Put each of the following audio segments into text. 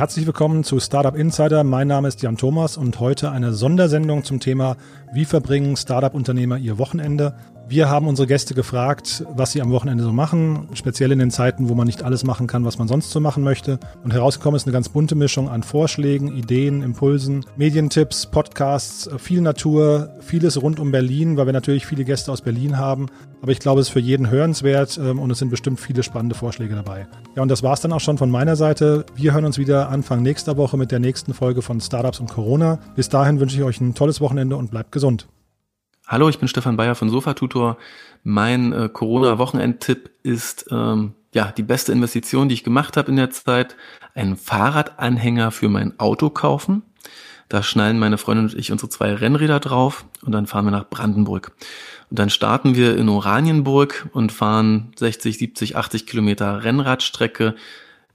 Herzlich willkommen zu Startup Insider. Mein Name ist Jan Thomas und heute eine Sondersendung zum Thema, wie verbringen Startup-Unternehmer ihr Wochenende? Wir haben unsere Gäste gefragt, was sie am Wochenende so machen, speziell in den Zeiten, wo man nicht alles machen kann, was man sonst so machen möchte. Und herausgekommen ist eine ganz bunte Mischung an Vorschlägen, Ideen, Impulsen, Medientipps, Podcasts, viel Natur, vieles rund um Berlin, weil wir natürlich viele Gäste aus Berlin haben. Aber ich glaube, es ist für jeden hörenswert ähm, und es sind bestimmt viele spannende Vorschläge dabei. Ja, und das war es dann auch schon von meiner Seite. Wir hören uns wieder Anfang nächster Woche mit der nächsten Folge von Startups und Corona. Bis dahin wünsche ich euch ein tolles Wochenende und bleibt gesund. Hallo, ich bin Stefan Bayer von Sofatutor. Mein äh, Corona-Wochenend-Tipp ist ähm, ja die beste Investition, die ich gemacht habe in der Zeit. Einen Fahrradanhänger für mein Auto kaufen. Da schnallen meine Freundin und ich unsere zwei Rennräder drauf und dann fahren wir nach Brandenburg. Und dann starten wir in Oranienburg und fahren 60, 70, 80 Kilometer Rennradstrecke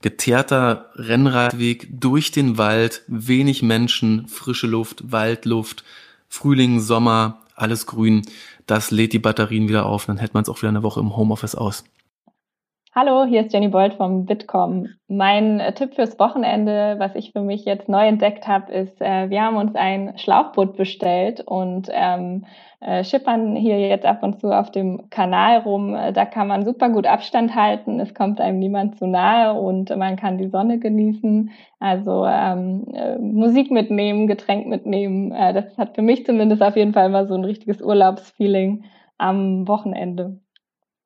geteerter Rennradweg durch den Wald, wenig Menschen, frische Luft, Waldluft, Frühling, Sommer, alles grün. Das lädt die Batterien wieder auf. Dann hält man es auch wieder eine Woche im Homeoffice aus. Hallo, hier ist Jenny Bolt vom Bitkom. Mein äh, Tipp fürs Wochenende, was ich für mich jetzt neu entdeckt habe, ist, äh, wir haben uns ein Schlauchboot bestellt und ähm, äh, schippern hier jetzt ab und zu auf dem Kanal rum. Da kann man super gut Abstand halten, es kommt einem niemand zu nahe und man kann die Sonne genießen. Also ähm, äh, Musik mitnehmen, Getränk mitnehmen. Äh, das hat für mich zumindest auf jeden Fall immer so ein richtiges Urlaubsfeeling am Wochenende.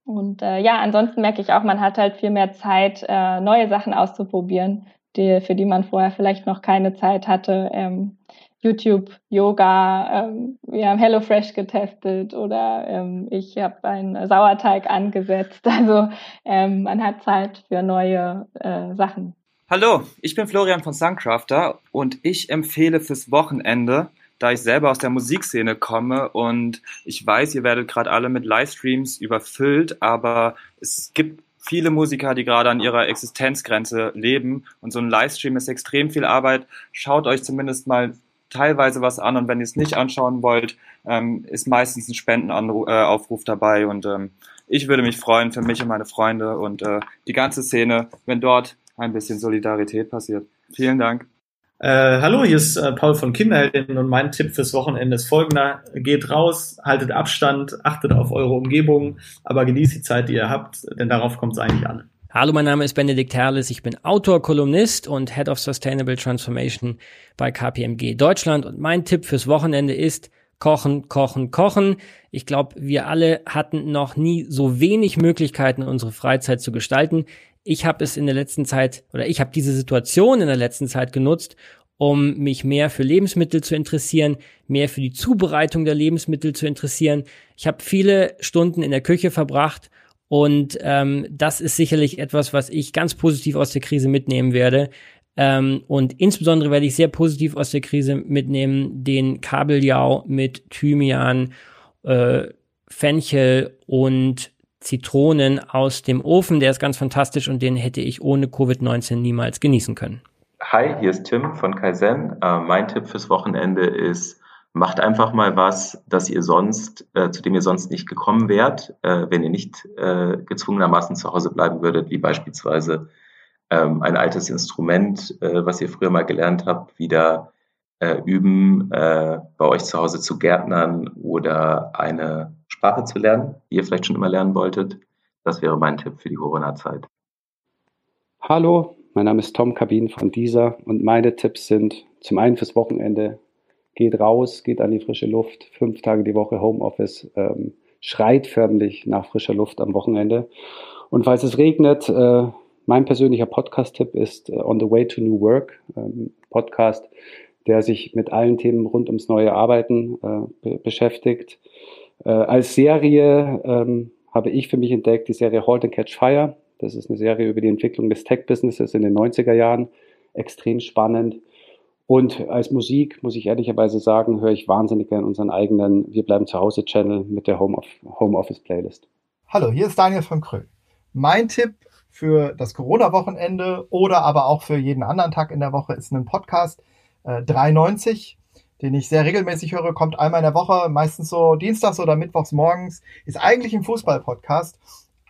Und äh, ja, ansonsten merke ich auch, man hat halt viel mehr Zeit, äh, neue Sachen auszuprobieren, die, für die man vorher vielleicht noch keine Zeit hatte. Ähm, YouTube, Yoga, ähm, wir haben HelloFresh getestet oder ähm, ich habe einen Sauerteig angesetzt. Also ähm, man hat Zeit für neue äh, Sachen. Hallo, ich bin Florian von Suncrafter und ich empfehle fürs Wochenende da ich selber aus der Musikszene komme und ich weiß, ihr werdet gerade alle mit Livestreams überfüllt, aber es gibt viele Musiker, die gerade an ihrer Existenzgrenze leben und so ein Livestream ist extrem viel Arbeit. Schaut euch zumindest mal teilweise was an und wenn ihr es nicht anschauen wollt, ähm, ist meistens ein Spendenaufruf dabei und ähm, ich würde mich freuen für mich und meine Freunde und äh, die ganze Szene, wenn dort ein bisschen Solidarität passiert. Vielen Dank. Äh, hallo, hier ist äh, Paul von Kinderheldinnen und mein Tipp fürs Wochenende ist folgender. Geht raus, haltet Abstand, achtet auf eure Umgebung, aber genießt die Zeit, die ihr habt, denn darauf kommt es eigentlich an. Hallo, mein Name ist Benedikt Herles. Ich bin Autor, Kolumnist und Head of Sustainable Transformation bei KPMG Deutschland. Und mein Tipp fürs Wochenende ist Kochen, Kochen, Kochen. Ich glaube, wir alle hatten noch nie so wenig Möglichkeiten, unsere Freizeit zu gestalten ich habe es in der letzten Zeit oder ich habe diese Situation in der letzten Zeit genutzt, um mich mehr für Lebensmittel zu interessieren, mehr für die Zubereitung der Lebensmittel zu interessieren. Ich habe viele Stunden in der Küche verbracht und ähm, das ist sicherlich etwas, was ich ganz positiv aus der Krise mitnehmen werde. Ähm, und insbesondere werde ich sehr positiv aus der Krise mitnehmen den Kabeljau mit Thymian, äh, Fenchel und Zitronen aus dem Ofen. Der ist ganz fantastisch und den hätte ich ohne Covid-19 niemals genießen können. Hi, hier ist Tim von Kaizen. Äh, mein Tipp fürs Wochenende ist, macht einfach mal was, das ihr sonst, äh, zu dem ihr sonst nicht gekommen wärt, äh, wenn ihr nicht äh, gezwungenermaßen zu Hause bleiben würdet, wie beispielsweise ähm, ein altes Instrument, äh, was ihr früher mal gelernt habt, wieder äh, üben, äh, bei euch zu Hause zu Gärtnern oder eine Sprache zu lernen, die ihr vielleicht schon immer lernen wolltet. Das wäre mein Tipp für die Corona-Zeit. Hallo, mein Name ist Tom Kabin von dieser und meine Tipps sind zum einen fürs Wochenende, geht raus, geht an die frische Luft, fünf Tage die Woche Homeoffice, ähm, schreit förmlich nach frischer Luft am Wochenende. Und falls es regnet, äh, mein persönlicher Podcast-Tipp ist uh, On the Way to New Work, ähm, Podcast, der sich mit allen Themen rund ums neue Arbeiten äh, be beschäftigt. Äh, als Serie ähm, habe ich für mich entdeckt die Serie Halt and Catch Fire. Das ist eine Serie über die Entwicklung des Tech-Businesses in den 90er Jahren. Extrem spannend. Und als Musik, muss ich ehrlicherweise sagen, höre ich wahnsinnig gerne unseren eigenen Wir bleiben zu Hause Channel mit der Home, Home Office Playlist. Hallo, hier ist Daniel von Kröll. Mein Tipp für das Corona-Wochenende oder aber auch für jeden anderen Tag in der Woche ist ein Podcast äh, 390 den ich sehr regelmäßig höre, kommt einmal in der Woche, meistens so dienstags oder mittwochs morgens, ist eigentlich ein Fußball-Podcast,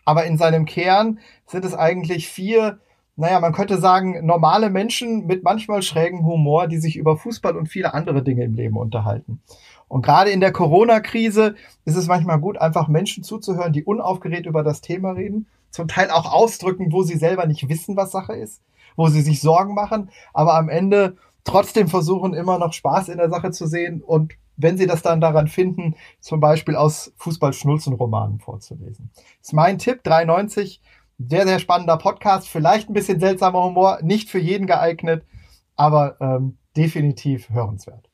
aber in seinem Kern sind es eigentlich vier naja, man könnte sagen, normale Menschen mit manchmal schrägem Humor, die sich über Fußball und viele andere Dinge im Leben unterhalten. Und gerade in der Corona-Krise ist es manchmal gut, einfach Menschen zuzuhören, die unaufgeregt über das Thema reden, zum Teil auch ausdrücken, wo sie selber nicht wissen, was Sache ist, wo sie sich Sorgen machen, aber am Ende trotzdem versuchen, immer noch Spaß in der Sache zu sehen und wenn sie das dann daran finden, zum Beispiel aus Fußball-Schnulzen-Romanen vorzulesen. Das ist mein Tipp, 93 sehr, sehr spannender Podcast. Vielleicht ein bisschen seltsamer Humor, nicht für jeden geeignet, aber ähm, definitiv hörenswert.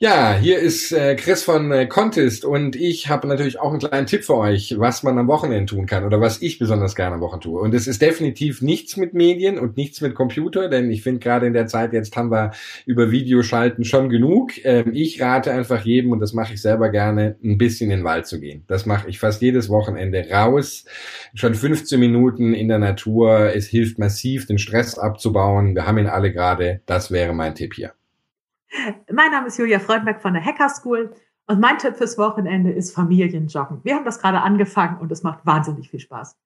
Ja, hier ist äh, Chris von äh, Contest und ich habe natürlich auch einen kleinen Tipp für euch, was man am Wochenende tun kann oder was ich besonders gerne am Wochenende tue. Und es ist definitiv nichts mit Medien und nichts mit Computer, denn ich finde gerade in der Zeit, jetzt haben wir über Videoschalten schon genug. Ähm, ich rate einfach jedem, und das mache ich selber gerne, ein bisschen in den Wald zu gehen. Das mache ich fast jedes Wochenende raus, schon 15 Minuten in der Natur. Es hilft massiv, den Stress abzubauen. Wir haben ihn alle gerade. Das wäre mein Tipp hier. Mein Name ist Julia Freudberg von der Hacker School und mein Tipp fürs Wochenende ist Familienjoggen. Wir haben das gerade angefangen und es macht wahnsinnig viel Spaß.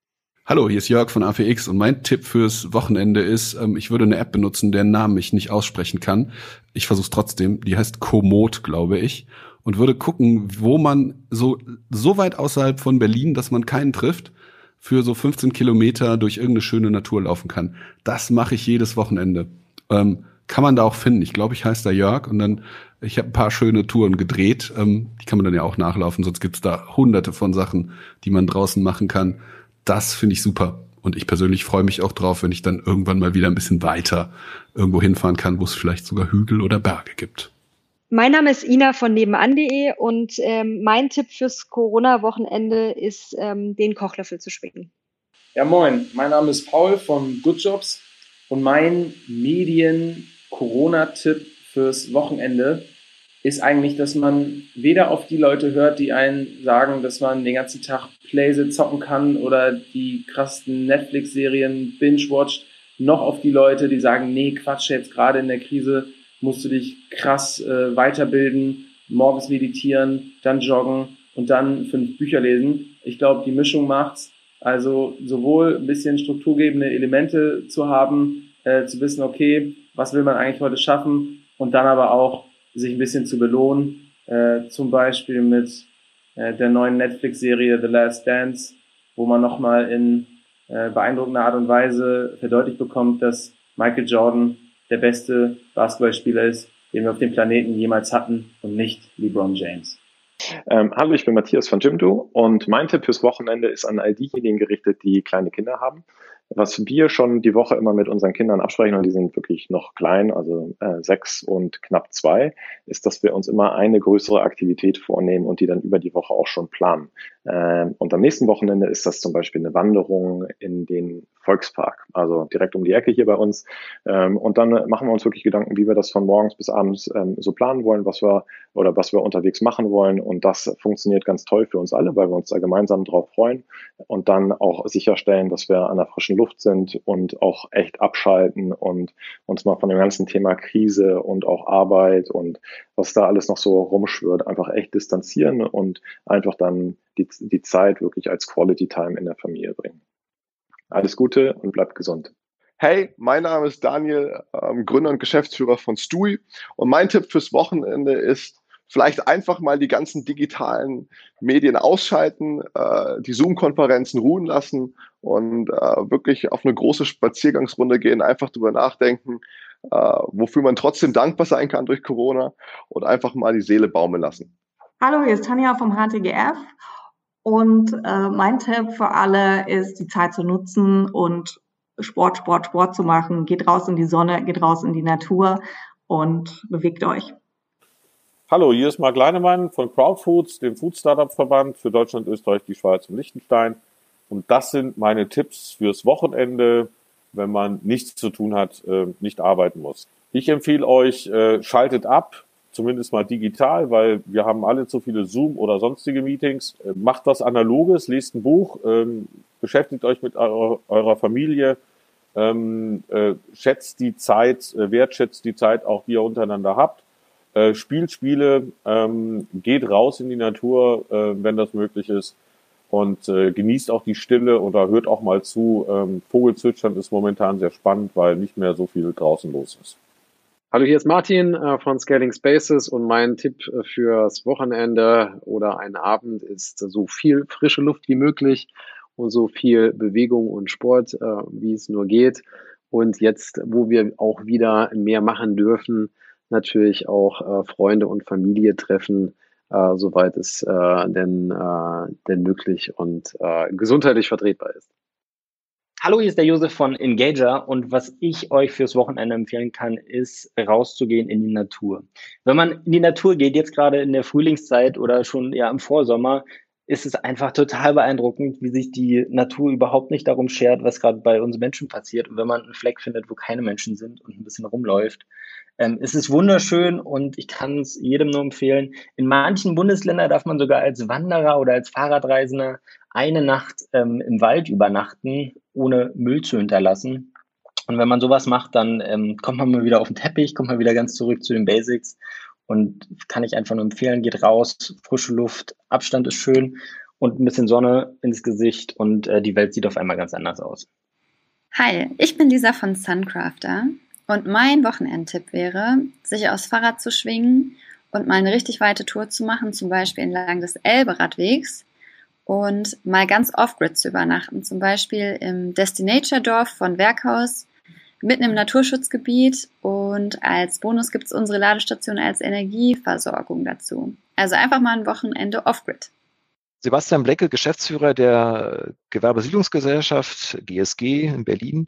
Hallo, hier ist Jörg von APX und mein Tipp fürs Wochenende ist, ähm, ich würde eine App benutzen, deren Namen ich nicht aussprechen kann. Ich versuche es trotzdem. Die heißt Komoot, glaube ich. Und würde gucken, wo man so, so weit außerhalb von Berlin, dass man keinen trifft, für so 15 Kilometer durch irgendeine schöne Natur laufen kann. Das mache ich jedes Wochenende. Ähm, kann man da auch finden. Ich glaube, ich heiße da Jörg und dann, ich habe ein paar schöne Touren gedreht. Ähm, die kann man dann ja auch nachlaufen, sonst gibt's da hunderte von Sachen, die man draußen machen kann. Das finde ich super. Und ich persönlich freue mich auch drauf, wenn ich dann irgendwann mal wieder ein bisschen weiter irgendwo hinfahren kann, wo es vielleicht sogar Hügel oder Berge gibt. Mein Name ist Ina von nebenan.de und ähm, mein Tipp fürs Corona-Wochenende ist, ähm, den Kochlöffel zu schwingen. Ja, moin. Mein Name ist Paul von Good Jobs und mein Medien Corona-Tipp fürs Wochenende ist eigentlich, dass man weder auf die Leute hört, die einen sagen, dass man den ganzen Tag Playse zocken kann oder die krassen Netflix-Serien binge-watcht, noch auf die Leute, die sagen, nee, Quatsch, jetzt gerade in der Krise musst du dich krass äh, weiterbilden, morgens meditieren, dann joggen und dann fünf Bücher lesen. Ich glaube, die Mischung macht's. Also sowohl ein bisschen strukturgebende Elemente zu haben, äh, zu wissen, okay, was will man eigentlich heute schaffen und dann aber auch sich ein bisschen zu belohnen, äh, zum Beispiel mit äh, der neuen Netflix-Serie The Last Dance, wo man nochmal in äh, beeindruckender Art und Weise verdeutlicht bekommt, dass Michael Jordan der beste Basketballspieler ist, den wir auf dem Planeten jemals hatten und nicht LeBron James. Ähm, hallo, ich bin Matthias von Jimdo und mein Tipp fürs Wochenende ist an all diejenigen gerichtet, die kleine Kinder haben was wir schon die Woche immer mit unseren Kindern absprechen, und die sind wirklich noch klein, also äh, sechs und knapp zwei, ist, dass wir uns immer eine größere Aktivität vornehmen und die dann über die Woche auch schon planen. Ähm, und am nächsten Wochenende ist das zum Beispiel eine Wanderung in den Volkspark, also direkt um die Ecke hier bei uns. Ähm, und dann machen wir uns wirklich Gedanken, wie wir das von morgens bis abends ähm, so planen wollen, was wir oder was wir unterwegs machen wollen. Und das funktioniert ganz toll für uns alle, weil wir uns da gemeinsam drauf freuen und dann auch sicherstellen, dass wir an der frischen Luft sind und auch echt abschalten und uns mal von dem ganzen Thema Krise und auch Arbeit und was da alles noch so rumschwirrt, einfach echt distanzieren und einfach dann die, die Zeit wirklich als Quality Time in der Familie bringen. Alles Gute und bleibt gesund. Hey, mein Name ist Daniel, ähm, Gründer und Geschäftsführer von Stui. Und mein Tipp fürs Wochenende ist, vielleicht einfach mal die ganzen digitalen Medien ausschalten, äh, die Zoom-Konferenzen ruhen lassen und äh, wirklich auf eine große Spaziergangsrunde gehen, einfach drüber nachdenken, äh, wofür man trotzdem dankbar sein kann durch Corona und einfach mal die Seele baumeln lassen. Hallo, hier ist Tanja vom HTGF und äh, mein Tipp für alle ist, die Zeit zu nutzen und Sport, Sport, Sport zu machen. Geht raus in die Sonne, geht raus in die Natur und bewegt euch. Hallo, hier ist Marc Leinemann von Crowdfoods, dem Food Startup Verband für Deutschland, Österreich, die Schweiz und Liechtenstein. Und das sind meine Tipps fürs Wochenende, wenn man nichts zu tun hat, äh, nicht arbeiten muss. Ich empfehle euch, äh, schaltet ab, zumindest mal digital, weil wir haben alle zu viele Zoom oder sonstige Meetings. Äh, macht was Analoges, lest ein Buch, ähm, beschäftigt euch mit eurer, Familie, ähm, äh, schätzt die Zeit, äh, wertschätzt die Zeit auch, die ihr untereinander habt. Spielt Spiele, ähm, geht raus in die Natur, wenn das möglich ist. und genießt auch die Stille oder hört auch mal zu. Vogelzwitschern ist momentan sehr spannend, weil nicht mehr so viel draußen los ist. Hallo, hier ist Martin äh, von Scaling Spaces und mein Tipp äh, fürs Wochenende oder einen Abend ist so viel frische Luft wie möglich und so viel Bewegung und Sport, äh, wie es nur geht. Und jetzt, wo wir auch wieder mehr machen dürfen, natürlich auch äh, Freunde und Familie treffen, äh, soweit es äh, denn, äh, denn möglich und äh, gesundheitlich vertretbar ist. Hallo, hier ist der Josef von Engager und was ich euch fürs Wochenende empfehlen kann, ist rauszugehen in die Natur. Wenn man in die Natur geht, jetzt gerade in der Frühlingszeit oder schon ja im Vorsommer, ist es einfach total beeindruckend, wie sich die Natur überhaupt nicht darum schert, was gerade bei uns Menschen passiert. Und wenn man einen Fleck findet, wo keine Menschen sind und ein bisschen rumläuft, ähm, es ist wunderschön und ich kann es jedem nur empfehlen. In manchen Bundesländern darf man sogar als Wanderer oder als Fahrradreisender eine Nacht ähm, im Wald übernachten, ohne Müll zu hinterlassen. Und wenn man sowas macht, dann ähm, kommt man mal wieder auf den Teppich, kommt man wieder ganz zurück zu den Basics. Und kann ich einfach nur empfehlen, geht raus, frische Luft, Abstand ist schön und ein bisschen Sonne ins Gesicht und äh, die Welt sieht auf einmal ganz anders aus. Hi, ich bin Lisa von Suncrafter und mein Wochenendtipp wäre, sich aufs Fahrrad zu schwingen und mal eine richtig weite Tour zu machen, zum Beispiel entlang des Elberadwegs und mal ganz off-grid zu übernachten, zum Beispiel im Destinature-Dorf von Werkhaus, mitten im Naturschutzgebiet und als Bonus gibt es unsere Ladestation als Energieversorgung dazu. Also einfach mal ein Wochenende off-grid. Sebastian Blecke, Geschäftsführer der Gewerbesiedlungsgesellschaft GSG in Berlin.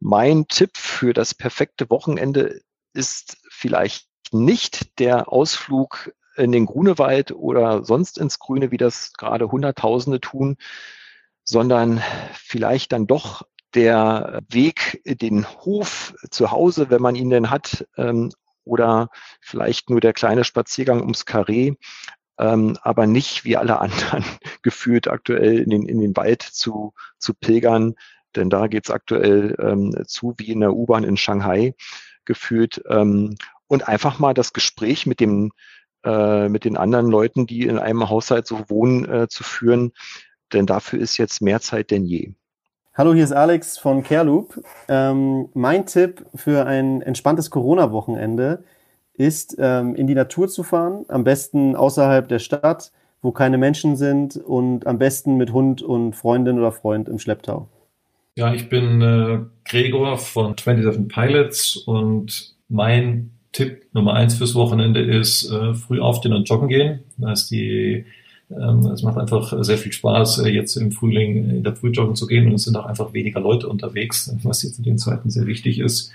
Mein Tipp für das perfekte Wochenende ist vielleicht nicht der Ausflug in den Grunewald oder sonst ins Grüne, wie das gerade Hunderttausende tun, sondern vielleicht dann doch der Weg, den Hof zu Hause, wenn man ihn denn hat, ähm, oder vielleicht nur der kleine Spaziergang ums Karree, ähm, aber nicht wie alle anderen gefühlt aktuell in den, in den Wald zu, zu pilgern, denn da geht's aktuell ähm, zu wie in der U-Bahn in Shanghai gefühlt. Ähm, und einfach mal das Gespräch mit dem äh, mit den anderen Leuten, die in einem Haushalt so wohnen, äh, zu führen, denn dafür ist jetzt mehr Zeit denn je. Hallo, hier ist Alex von Careloop. Ähm, mein Tipp für ein entspanntes Corona-Wochenende ist, ähm, in die Natur zu fahren, am besten außerhalb der Stadt, wo keine Menschen sind und am besten mit Hund und Freundin oder Freund im Schlepptau. Ja, ich bin äh, Gregor von 27 Pilots und mein Tipp Nummer eins fürs Wochenende ist äh, früh aufstehen und joggen gehen. Da ist die es macht einfach sehr viel Spaß, äh, jetzt im Frühling in der Früh joggen zu gehen und es sind auch einfach weniger Leute unterwegs, was jetzt in den Zeiten sehr wichtig ist.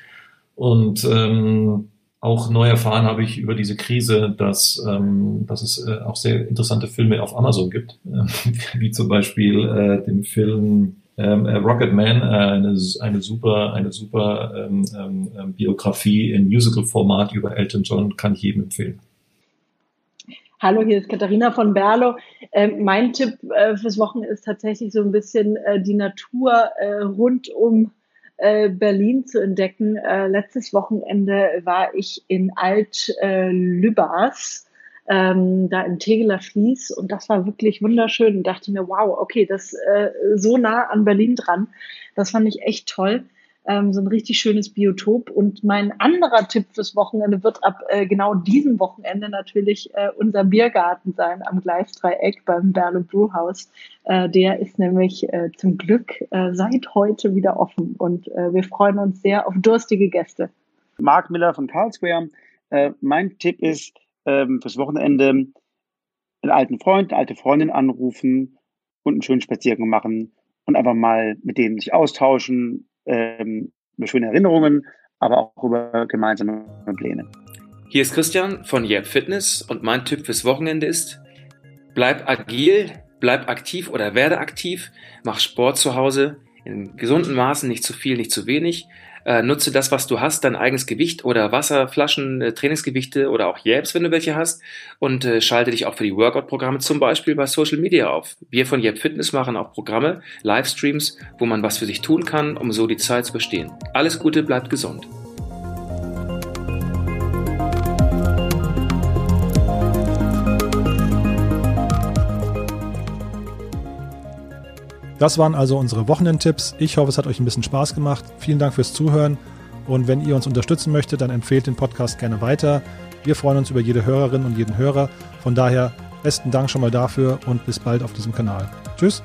Und ähm, auch neu erfahren habe ich über diese Krise, dass, ähm, dass es äh, auch sehr interessante Filme auf Amazon gibt, äh, wie zum Beispiel äh, den Film ähm, äh, Rocket Man, äh, eine, eine super, eine super ähm, ähm, ähm, Biografie in Musical-Format über Elton John, kann ich jedem empfehlen. Hallo, hier ist Katharina von Berlo. Ähm, mein Tipp äh, fürs Wochenende ist tatsächlich so ein bisschen äh, die Natur äh, rund um äh, Berlin zu entdecken. Äh, letztes Wochenende war ich in Alt-Lübars, ähm, da im Tegeler Fließ und das war wirklich wunderschön und dachte mir, wow, okay, das äh, so nah an Berlin dran. Das fand ich echt toll ähm, so ein richtig schönes Biotop. Und mein anderer Tipp fürs Wochenende wird ab äh, genau diesem Wochenende natürlich äh, unser Biergarten sein am Gleisdreieck beim Berle Brewhouse. Äh, der ist nämlich äh, zum Glück äh, seit heute wieder offen und äh, wir freuen uns sehr auf durstige Gäste. Mark Miller von Carlsquare. Mein Tipp ist ähm, fürs Wochenende einen alten Freund, eine alte Freundin anrufen und einen schönen Spaziergang machen und einfach mal mit denen sich austauschen, ähm, schöne Erinnerungen, aber auch über gemeinsame Pläne. Hier ist Christian von Yep Fitness und mein Tipp fürs Wochenende ist, bleib agil, bleib aktiv oder werde aktiv, mach Sport zu Hause in gesunden Maßen, nicht zu viel, nicht zu wenig äh, nutze das, was du hast, dein eigenes Gewicht oder Wasserflaschen, äh, Trainingsgewichte oder auch Jabs, wenn du welche hast und äh, schalte dich auch für die Workout-Programme zum Beispiel bei Social Media auf. Wir von Jab Fitness machen auch Programme, Livestreams, wo man was für sich tun kann, um so die Zeit zu bestehen. Alles Gute, bleibt gesund. Das waren also unsere Wochenendtipps. Ich hoffe, es hat euch ein bisschen Spaß gemacht. Vielen Dank fürs Zuhören. Und wenn ihr uns unterstützen möchtet, dann empfehlt den Podcast gerne weiter. Wir freuen uns über jede Hörerin und jeden Hörer. Von daher besten Dank schon mal dafür und bis bald auf diesem Kanal. Tschüss.